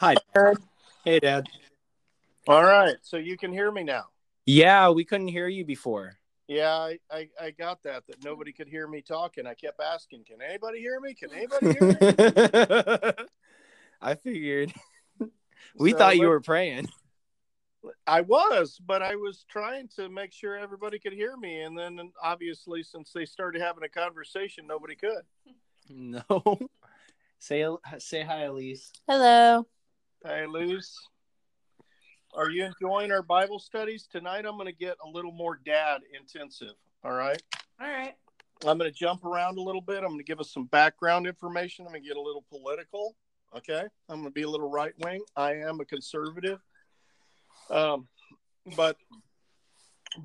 Hi. Dad. Hey, Dad. All right, so you can hear me now. Yeah, we couldn't hear you before. Yeah, I, I, I got that, that nobody could hear me talking. I kept asking, can anybody hear me? Can anybody hear me? I figured. we So thought you were praying. I was, but I was trying to make sure everybody could hear me. And then obviously, since they started having a conversation, nobody could. No. Say say hi, Elise. Hello. Hey, Luz. Are you enjoying our Bible studies? Tonight, I'm going to get a little more dad intensive. All right. All right. I'm going to jump around a little bit. I'm going to give us some background information. I'm going to get a little political. Okay. I'm going to be a little right wing. I am a conservative. Um, but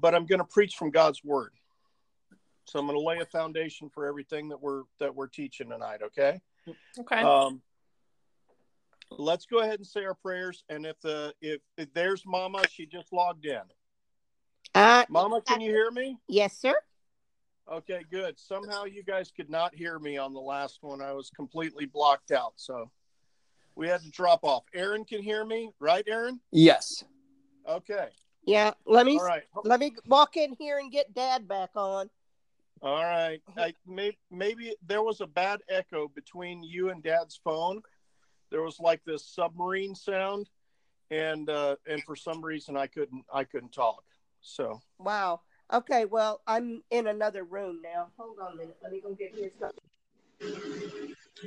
but I'm going to preach from God's word. So I'm going to lay a foundation for everything that we're that we're teaching tonight, okay? Okay. Um let's go ahead and say our prayers and if the if, if there's mama, she just logged in. Uh, Mama, can you hear me? yes, sir. Okay, good. Somehow you guys could not hear me on the last one. I was completely blocked out. So we had to drop off. Aaron can hear me, right, Aaron? Yes. Okay. Yeah, let me All right. let me walk in here and get Dad back on. All right. I, may, maybe there was a bad echo between you and Dad's phone. There was like this submarine sound, and uh, and for some reason I couldn't I couldn't talk. So Wow. Okay, well, I'm in another room now. Hold on a minute. Let me go get here something.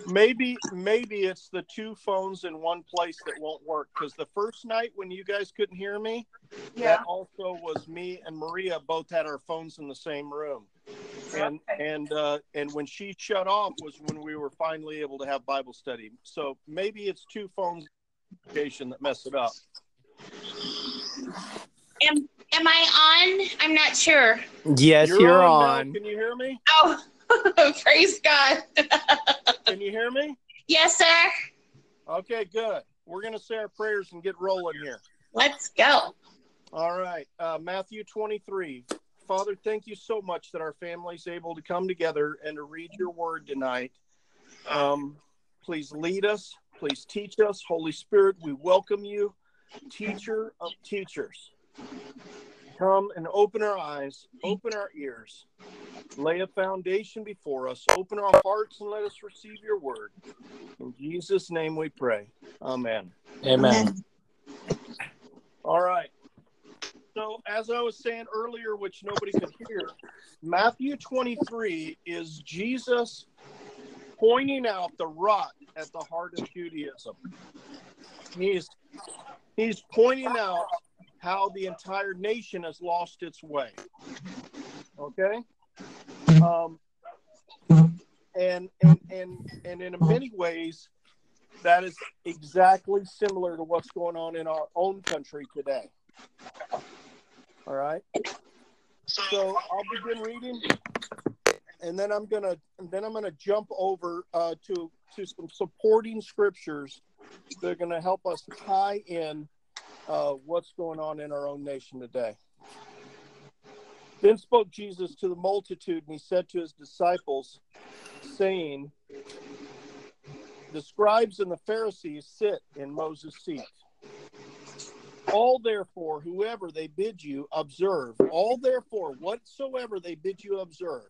maybe maybe it's the two phones in one place that won't work because the first night when you guys couldn't hear me, Yeah. that also was me and Maria both had our phones in the same room. And and uh, and when she shut off was when we were finally able to have Bible study. So maybe it's two phones location that mess it up. Am am I on? I'm not sure. Yes, you're, now. on. Can you hear me? Oh, praise God. Can you hear me? yes, sir. Okay, good. We're gonna say our prayers and get rolling here. Let's go. All right, uh, Matthew 23. Father, thank you so much that our family's able to come together and to read your word tonight. Um, please lead us. Please teach us. Holy Spirit, we welcome you, teacher of teachers. Come and open our eyes, open our ears, lay a foundation before us, open our hearts, and let us receive your word. In Jesus' name we pray. Amen. Amen. All right. So, as I was saying earlier, which nobody could hear, Matthew 23 is Jesus pointing out the rot at the heart of Judaism. He's he's pointing out how the entire nation has lost its way. Okay? Um, and and and and in many ways that is exactly similar to what's going on in our own country today. All right. So I'll begin reading, and then I'm gonna and then I'm gonna jump over uh, to to some supporting scriptures that are gonna help us tie in uh, what's going on in our own nation today. Then spoke Jesus to the multitude, and he said to his disciples, saying, The scribes and the Pharisees sit in Moses' seat. All therefore, whoever they bid you observe, all therefore, whatsoever they bid you observe,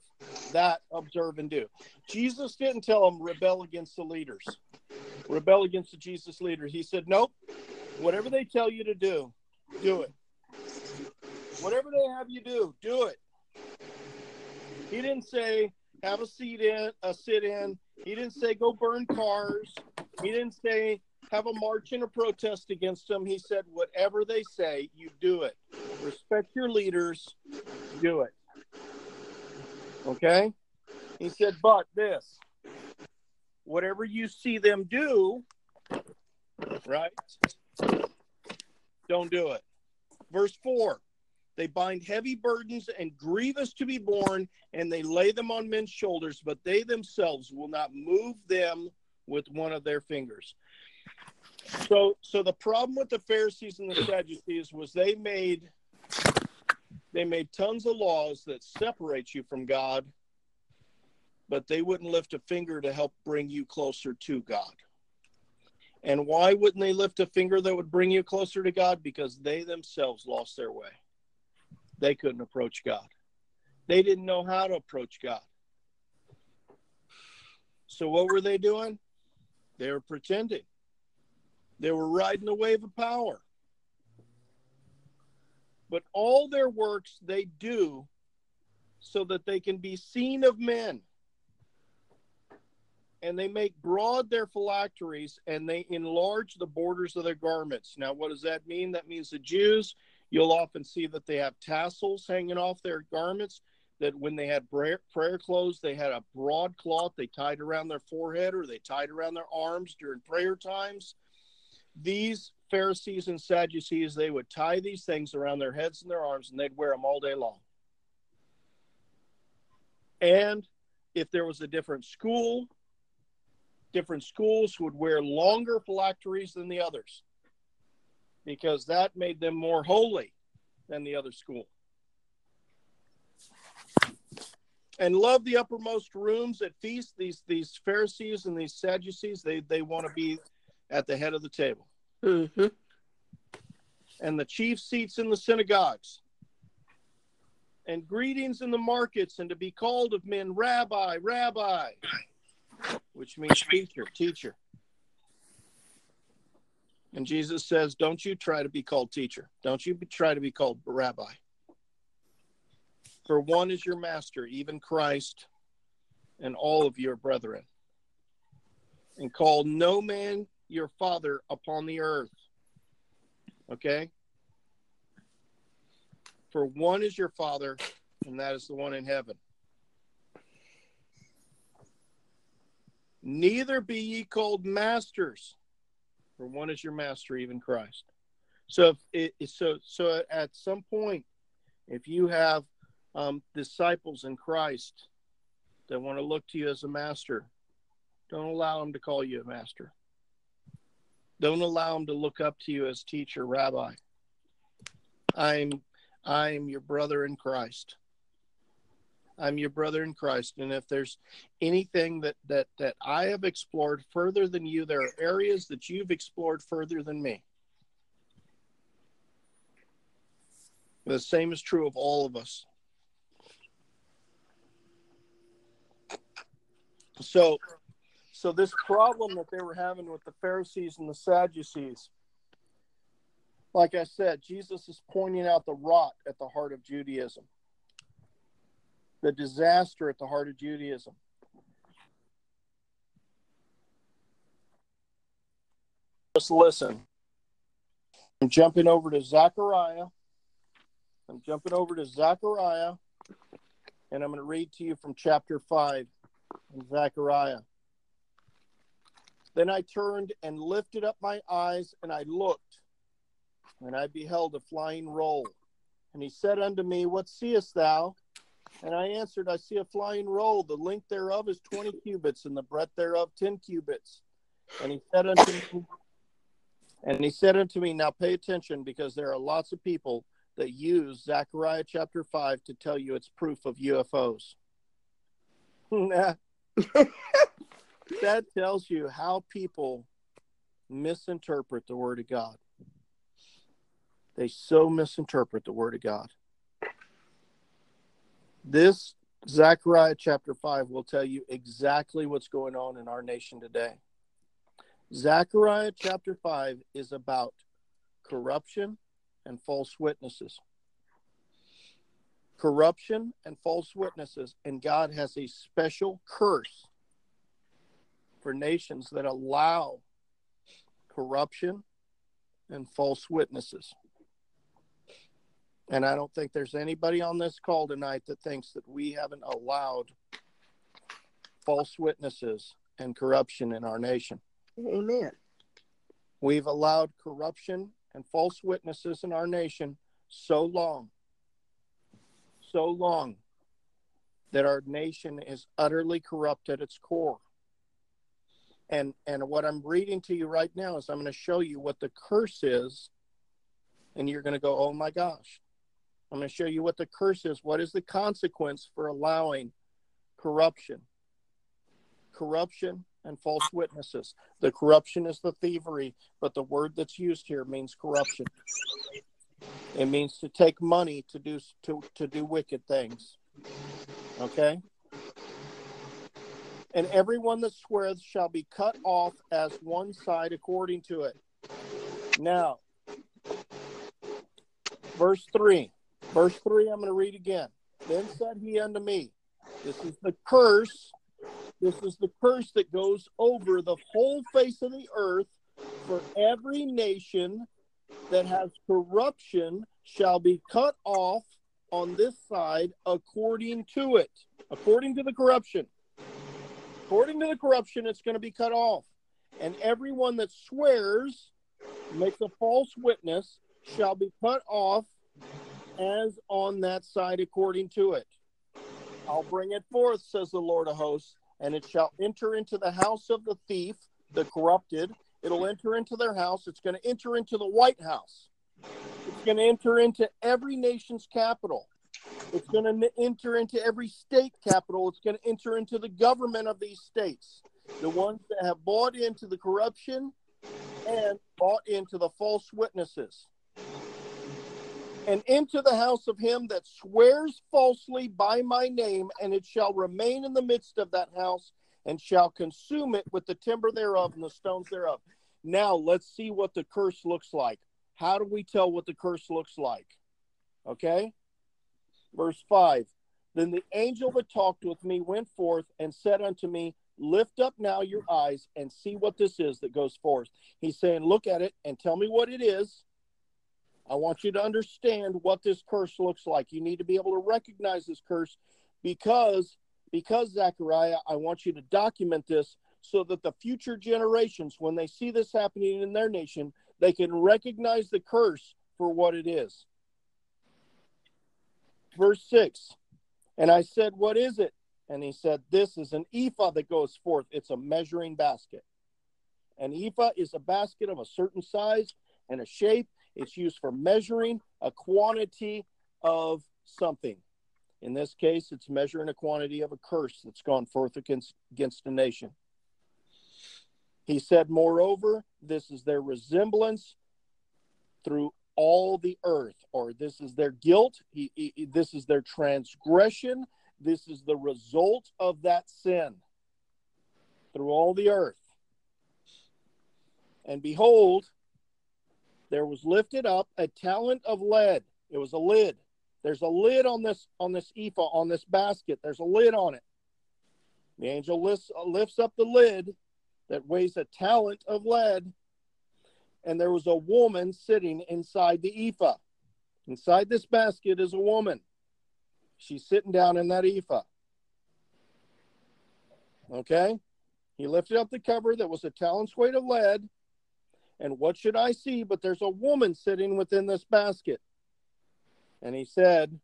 that observe and do. Jesus didn't tell them rebel against the leaders, rebel against the Jesus leaders. He said, Nope, whatever they tell you to do, do it. Whatever they have you do, do it. He didn't say have a seat in, a sit in. He didn't say go burn cars. He didn't say have a march and a protest against them. He said whatever they say, you do it. Respect your leaders, do it. Okay? He said, but this, whatever you see them do, right? Don't do it. Verse 4 They bind heavy burdens and grievous to be borne, and they lay them on men's shoulders, but they themselves will not move them with one of their fingers. So, so the problem with the Pharisees and the Sadducees was they made they made tons of laws that separate you from God, but they wouldn't lift a finger to help bring you closer to God. And why wouldn't they lift a finger that would bring you closer to God? Because they themselves lost their way. They couldn't approach God. They didn't know how to approach God. So what were they doing? They were pretending. They were riding the wave of power. But all their works they do so that they can be seen of men. And they make broad their phylacteries and they enlarge the borders of their garments. Now, what does that mean? That means the Jews, you'll often see that they have tassels hanging off their garments. That when they had prayer, clothes, they had a broad cloth they tied around their forehead or they tied around their arms during prayer times. These Pharisees and Sadducees, they would tie these things around their heads and their arms and they'd wear them all day long. And if there was a different school, different schools would wear longer phylacteries than the others because that made them more holy than the other school. And love the uppermost rooms at feast. These these Pharisees and these Sadducees, they they want to be at the head of the table. Mm-hmm. And the chief seats in the synagogues and greetings in the markets, and to be called of men, Rabbi, Rabbi, which means teacher, teacher. And Jesus says, Don't you try to be called teacher. Don't you try to be called rabbi. For one is your master, even Christ, and all of your brethren. And call no man your father upon the earth. Okay? For one is your Father, and that is the one in heaven. Neither be ye called masters, for one is your master, even Christ. So, it, so, so at some point, if you have um, disciples in Christ that want to look to you as a master, don't allow them to call you a master. Don't allow them to look up to you as teacher, rabbi. I'm I'm your brother in Christ. I'm your brother in Christ. And if there's anything that, that, that I have explored further than you, there are areas that you've explored further than me. The same is true of all of us. So, so this problem that they were having with the Pharisees and the Sadducees, like I said, Jesus is pointing out the rot at the heart of Judaism, the disaster at the heart of Judaism. Just listen. I'm jumping over to Zechariah. I'm jumping over to Zechariah, and I'm going to read to you from chapter 5 in Zechariah. Then I turned and lifted up my eyes, and I looked and I beheld a flying roll. And he said unto me, What seest thou? And I answered, I see a flying roll. The length thereof is twenty cubits, and the breadth thereof ten cubits. And he said unto me, and he said unto me, Now pay attention, because there are lots of people that use Zechariah chapter five to tell you it's proof of UFOs. that tells you how people misinterpret the word of God. They so misinterpret the word of God. This Zechariah chapter 5 will tell you exactly what's going on in our nation today. Zechariah chapter 5 is about corruption and false witnesses. Corruption and false witnesses, and God has a special curse for nations that allow corruption and false witnesses. And I don't think there's anybody on this call tonight that thinks that we haven't allowed false witnesses and corruption in our nation. Amen. We've allowed corruption and false witnesses in our nation so long, so long that our nation is utterly corrupt at its core. And and what I'm reading to you right now is I'm going to show you what the curse is and you're going to go, "Oh my gosh." I'm going to show you what the curse is. What is the consequence for allowing corruption? Corruption and false witnesses. The corruption is the thievery, but the word that's used here means corruption. It means to take money to do to, to do wicked things. Okay? And everyone that sweareth shall be cut off as one side according to it. Now, verse 3. Verse 3, I'm going to read again. Then said he unto me, This is the curse. This is the curse that goes over the whole face of the earth for every nation that has corruption shall be cut off on this side according to it, according to the corruption. According to the corruption, it's going to be cut off. And everyone that swears, makes a false witness, shall be cut off as on that side according to it. I'll bring it forth, says the Lord of hosts, and it shall enter into the house of the thief, the corrupted. It'll enter into their house. It's going to enter into the White House. It's going to enter into every nation's capital. It's going to enter into every state capital. It's going to enter into the government of these states. The ones that have bought into the corruption and bought into the false witnesses and into the house of him that swears falsely by my name, and it shall remain in the midst of that house, and shall consume it with the timber thereof and the stones thereof. Now let's see what the curse looks like. How do we tell what the curse looks like? Okay. Verse 5 Then the angel that talked with me went forth and said unto me, Lift up now your eyes and see what this is that goes forth. He's saying, Look at it and tell me what it is I want you to understand what this curse looks like. You need to be able to recognize this curse because because Zechariah, I want you to document this so that the future generations, when they see this happening in their nation, they can recognize the curse for what it is. Verse 6 And I said, What is it? And he said, This is an ephah that goes forth. It's a measuring basket. An ephah is a basket of a certain size and a shape, it's used for measuring a quantity of something. In this case, it's measuring a quantity of a curse that's gone forth against, against a nation. He said, Moreover, this is their resemblance through all the earth, or this is their guilt, he, he, this is their transgression, this is the result of that sin through all the earth. And behold, there was lifted up a talent of lead. It was a lid. There's a lid on this on this ephah on this basket. There's a lid on it. The angel lifts, lifts up the lid that weighs a talent of lead, and there was a woman sitting inside the ephah. Inside this basket is a woman. She's sitting down in that ephah. Okay? He lifted up the cover that was a talent's weight of lead, and what should I see? But there's a woman sitting within this basket. And he said,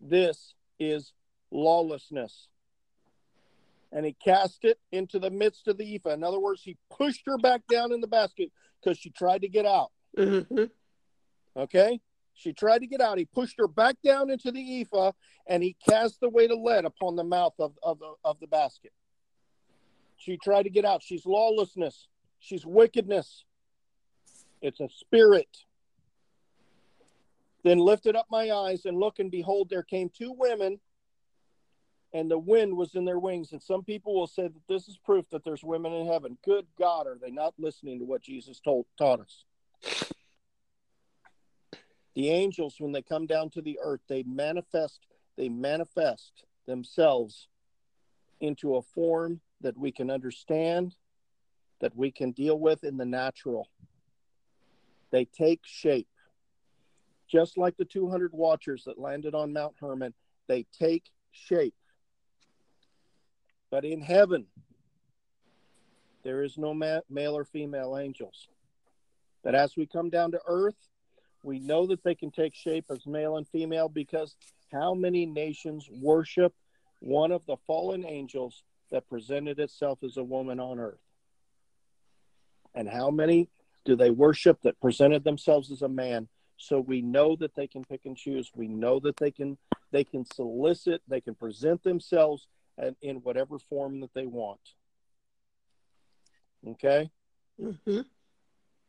This is lawlessness. And he cast it into the midst of the ephah. In other words, he pushed her back down in the basket because she tried to get out. Mm-hmm. Okay? She tried to get out. He pushed her back down into the ephah and he cast the weight of lead upon the mouth of, of, of the basket. She tried to get out. She's lawlessness. She's wickedness. It's a spirit. Then lifted up my eyes and look, and behold, there came two women, and the wind was in their wings. And some people will say that this is proof that there's women in heaven. Good God, are they not listening to what Jesus told taught us? The angels, when they come down to the earth, they manifest, they manifest themselves into a form that we can understand, that we can deal with in the natural. They take shape. Just like the 200 watchers that landed on Mount Hermon, they take shape. But in heaven, there is no ma- male or female angels. But as we come down to earth, we know that they can take shape as male and female because how many nations worship one of the fallen angels that presented itself as a woman on earth? And how many do they worship that presented themselves as a man so we know that they can pick and choose we know that they can they can solicit they can present themselves in whatever form that they want Okay. Mhm.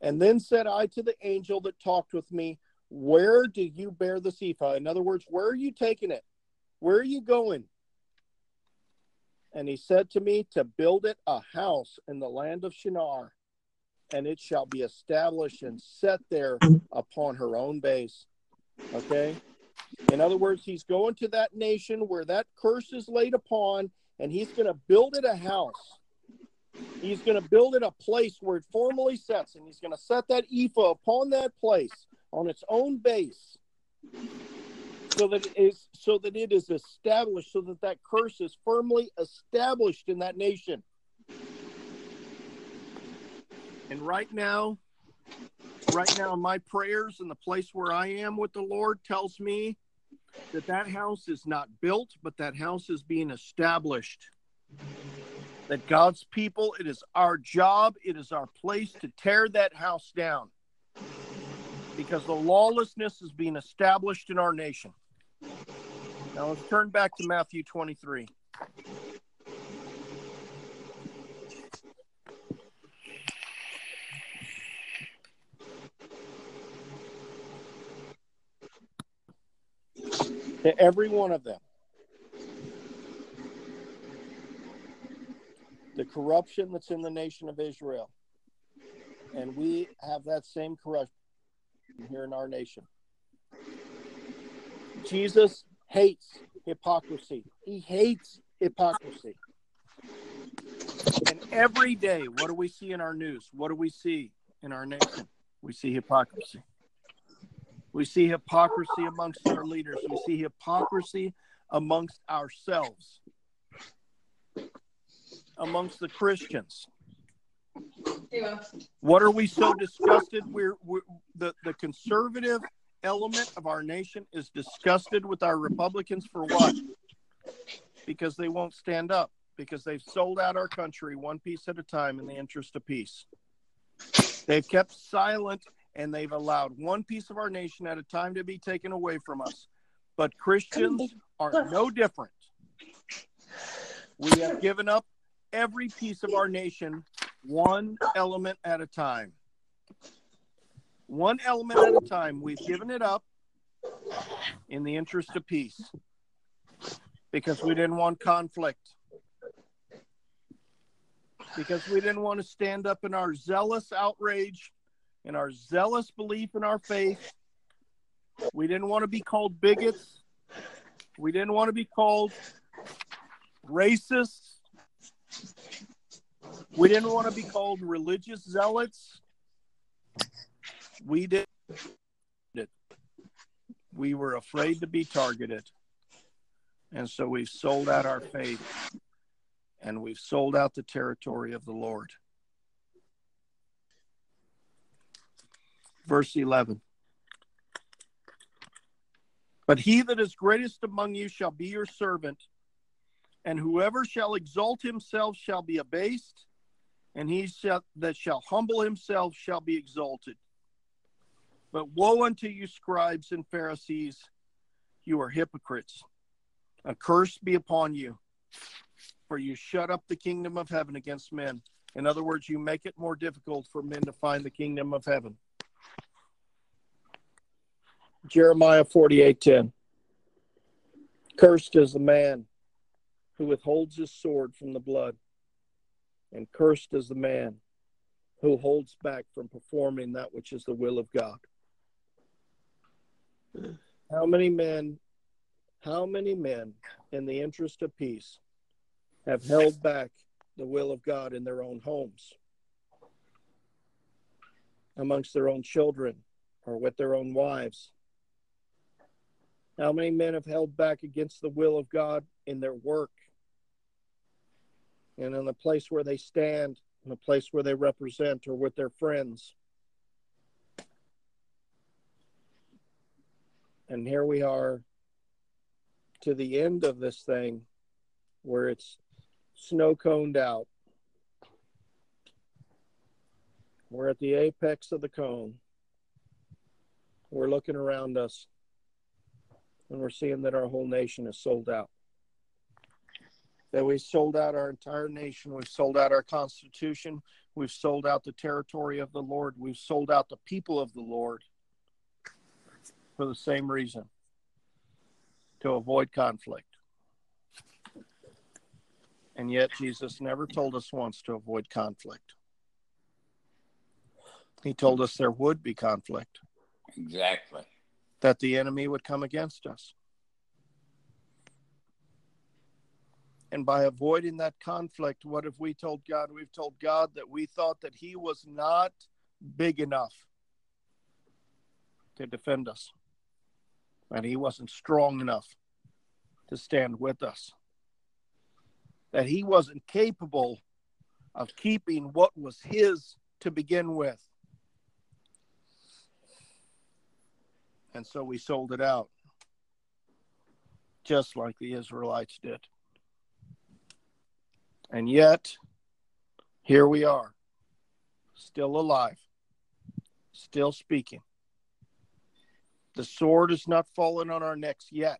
And then said I to the angel that talked with me, Where do you bear the ephah? In other words, where are you taking it? Where are you going? And he said to me, To build it a house in the land of Shinar, and it shall be established and set there upon her own base. Okay? In other words, he's going to that nation where that curse is laid upon, and he's going to build it a house. He's going to build it a place where it formally sets, and he's going to set that ephah upon that place on its own base, so that it is so that it is established, so that that curse is firmly established in that nation. And right now, right now, my prayers and the place where I am with the Lord tells me that that house is not built, but that house is being established. That God's people, it is our job, it is our place to tear that house down because the lawlessness is being established in our nation. Now let's turn back to Matthew 23. To every one of them. The corruption that's in the nation of Israel. And we have that same corruption here in our nation. Jesus hates hypocrisy. He hates hypocrisy. And every day, what do we see in our news? What do we see in our nation? We see hypocrisy. We see hypocrisy amongst our leaders. We see hypocrisy amongst ourselves, amongst the Christians. What are we so disgusted? We're, we're the, the conservative element of our nation is disgusted with our Republicans for what? Because they won't stand up, because they've sold out our country one piece at a time in the interest of peace. They've kept silent and they've allowed one piece of our nation at a time to be taken away from us. But Christians are no different. We have given up every piece of our nation one element at a time. One element at a time. We've given it up in the interest of peace because we didn't want conflict. Because we didn't want to stand up in our zealous outrage, in our zealous belief in our faith. We didn't want to be called bigots. We didn't want to be called racists. We didn't want to be called religious zealots. We did. We were afraid to be targeted. And so we've sold out our faith and we've sold out the territory of the Lord. Verse 11. But he that is greatest among you shall be your servant, and whoever shall exalt himself shall be abased, and he that shall humble himself shall be exalted. But woe unto you, scribes and Pharisees, you are hypocrites. A curse be upon you, for you shut up the kingdom of heaven against men. In other words, you make it more difficult for men to find the kingdom of heaven. Jeremiah 48:10. Cursed is the man who withholds his sword from the blood, and cursed is the man who holds back from performing that which is the will of God. How many men, how many men in the interest of peace have held back the will of God in their own homes, amongst their own children, or with their own wives? How many men have held back against the will of God in their work and in the place where they stand, in the place where they represent, or with their friends? And here we are to the end of this thing where it's snow coned out. We're at the apex of the cone. We're looking around us and we're seeing that our whole nation is sold out. that we sold out our entire nation. We've sold out our Constitution. We've sold out the territory of the Lord. We've sold out the people of the Lord for the same reason to avoid conflict. And yet, Jesus never told us once to avoid conflict. He told us there would be conflict, Exactly. That the enemy would come against us. And by avoiding that conflict, what have we told God? We've told God that we thought that He was not big enough to defend us, and He wasn't strong enough to stand with us, that He wasn't capable of keeping what was His to begin with. And so we sold it out, just like the Israelites did. And yet, here we are, still alive, still speaking. The sword is not fallen on our necks yet.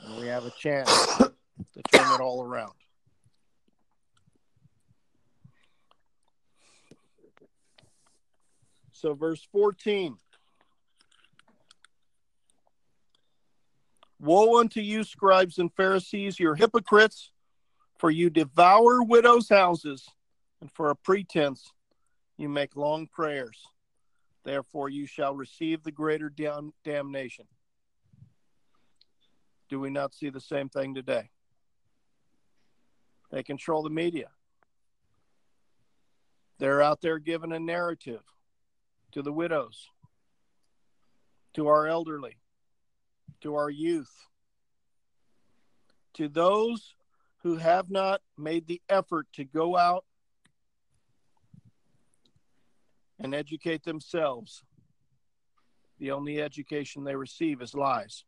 And we have a chance to turn it all around. So, verse 14 Woe unto you, scribes and Pharisees, you're hypocrites! For you devour widows' houses, and for a pretense you make long prayers. Therefore you shall receive the greater dam- damnation. Do we not see the same thing today? They control the media. They're out there giving a narrative to the widows, to our elderly, to our youth, to those who have not made the effort to go out and educate themselves. The only education they receive is lies.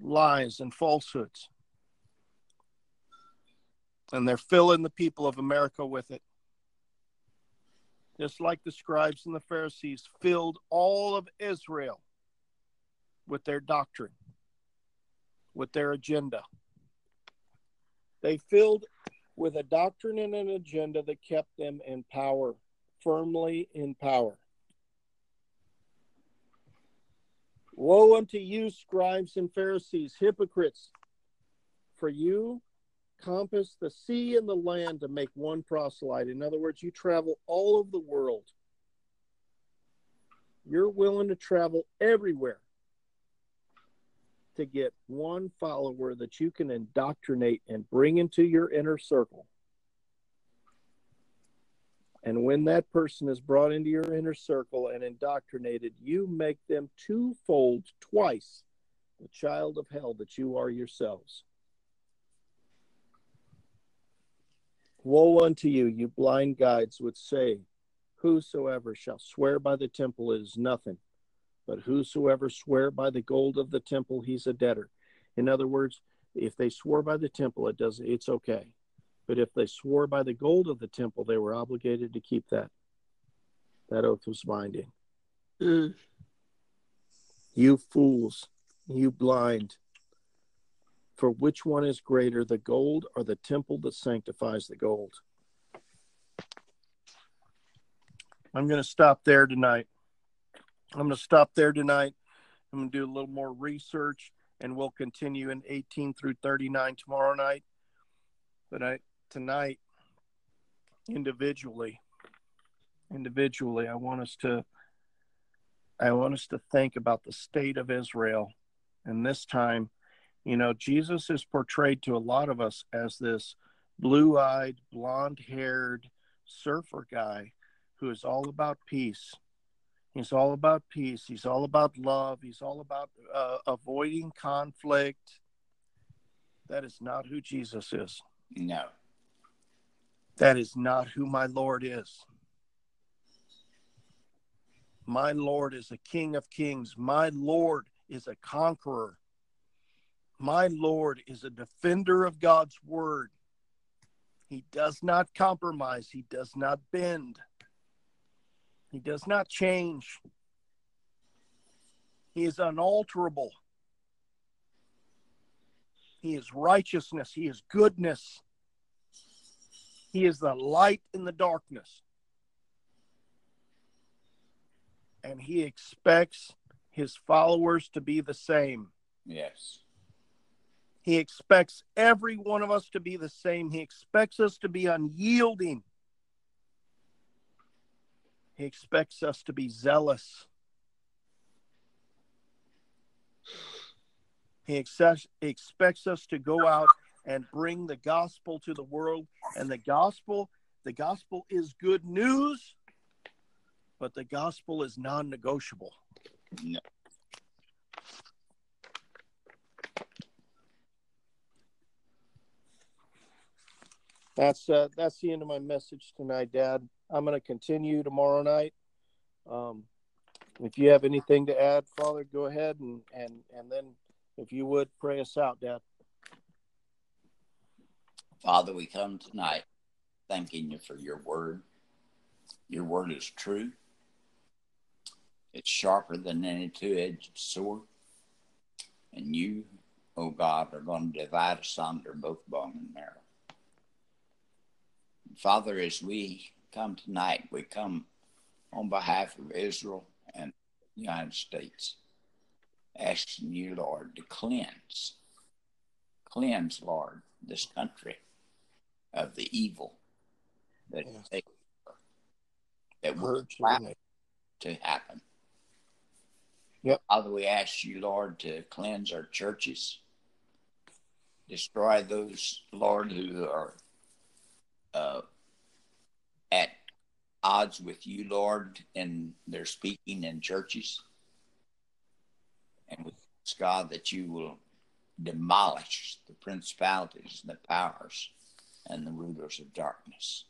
Lies and falsehoods. And they're filling the people of America with it. Just like the scribes and the Pharisees filled all of Israel with their doctrine with their agenda. They filled with a doctrine and an agenda that kept them in power, firmly in power. Woe unto you, scribes and Pharisees, hypocrites, for you compass the sea and the land to make one proselyte. In other words, you travel all over the world. You're willing to travel everywhere to get one follower that you can indoctrinate and bring into your inner circle. And when that person is brought into your inner circle and indoctrinated, you make them twofold, twice the child of hell that you are yourselves. Woe unto you, you blind guides, which say, Whosoever shall swear by the temple is nothing but whosoever swear by the gold of the temple, he's a debtor. In other words, if they swore by the temple, it does it's okay. But if they swore by the gold of the temple, they were obligated to keep that. That oath was binding. Mm. You fools, you blind. For which one is greater, the gold or the temple that sanctifies the gold? I'm going to stop there tonight. I'm going to stop there tonight. I'm going to do a little more research and we'll continue in 18 through 39 tomorrow night. But I, tonight, individually, individually, I want us to, I want us to think about the state of Israel. And this time, you know, Jesus is portrayed to a lot of us as this blue eyed, blonde haired surfer guy who is all about peace He's all about peace. He's all about love. He's all about uh, avoiding conflict. That is not who Jesus is. No. That is not who my Lord is. My Lord is a King of Kings. My Lord is a conqueror. My Lord is a defender of God's word. He does not compromise, he does not bend. He does not change. He is unalterable. He is righteousness. He is goodness. He is the light in the darkness. And he expects his followers to be the same. Yes. He expects every one of us to be the same. He expects us to be unyielding. He expects us to be zealous. He expects, us to go out and bring the gospel to the world. And the gospel, the gospel is good news, but the gospel is non negotiable. No. That's uh, that's the end of my message tonight, Dad. I'm going to continue tomorrow night. Um, if you have anything to add, Father, go ahead and and and then, if you would, pray us out, Dad. Father, we come tonight thanking you for your word. Your word is true. It's sharper than any two-edged sword, and you, O God, are going to divide asunder both bone and marrow. Father, as we come tonight, we come on behalf of Israel and the United States, asking you, Lord, to cleanse, cleanse, Lord, this country of the evil that they, that your to happen. Yep. Father, we ask you, Lord, to cleanse our churches, destroy those, Lord, who are uh, at odds with you, Lord, in their speaking in churches. And we ask, God, that you will demolish the principalities and the powers and the rulers of darkness.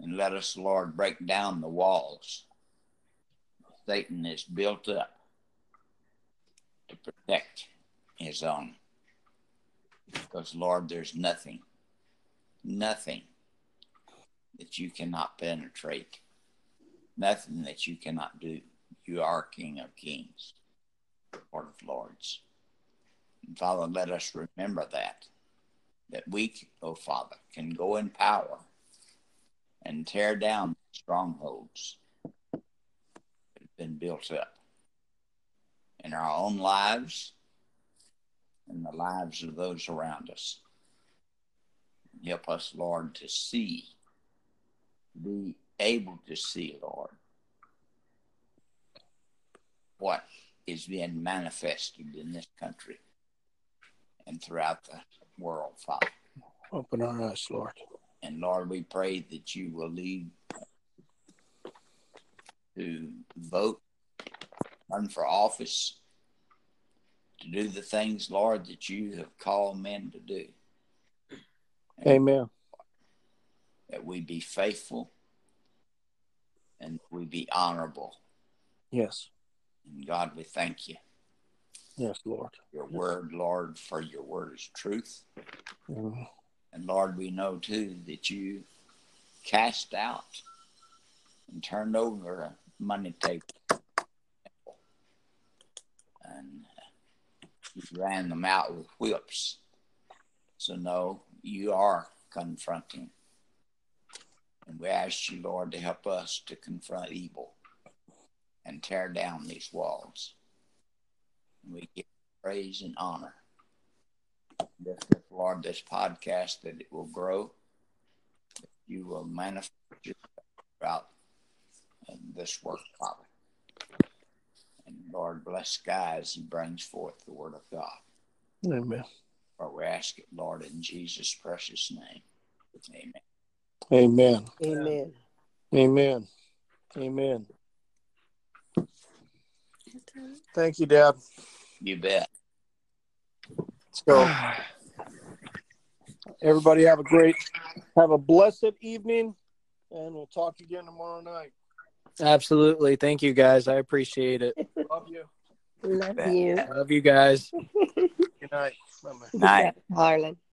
And let us, Lord, break down the walls Satan is built up to protect his own. Because, Lord, there's nothing, nothing that you cannot penetrate, nothing that you cannot do. You are King of Kings, Lord of Lords. And Father, let us remember that, that we, oh Father, can go in power and tear down strongholds that have been built up in our own lives and the lives of those around us. Help us, Lord, to see, be able to see, Lord, what is being manifested in this country and throughout the world, Father. Open our eyes, Lord. And Lord, we pray that you will lead to vote, run for office, to do the things, Lord, that you have called men to do. Amen. That we be faithful and we be honorable. Yes. And God, we thank you. Yes, Lord. Your word, Lord, for your word is truth. Mm. And Lord, we know too that you cast out and turned over a money table. And you ran them out with whips. So, no, you are confronting. And we ask you, Lord, to help us to confront evil and tear down these walls. And we give praise and honor. Lift up, Lord, this podcast that it will grow. That you will manifest yourself throughout uh, this work, Father. And Lord, bless Guy as he brings forth the word of God. Amen. For we ask it, Lord, in Jesus' precious name. Amen. Amen. Amen. Amen. Amen. Thank you, Dad. You bet. Let's go. Everybody have a great, have a blessed evening, and we'll talk again tomorrow night. Absolutely. Thank you guys. I appreciate it. Love you. Love you. Love you guys. Good night. Bye-bye. Night. Harlan.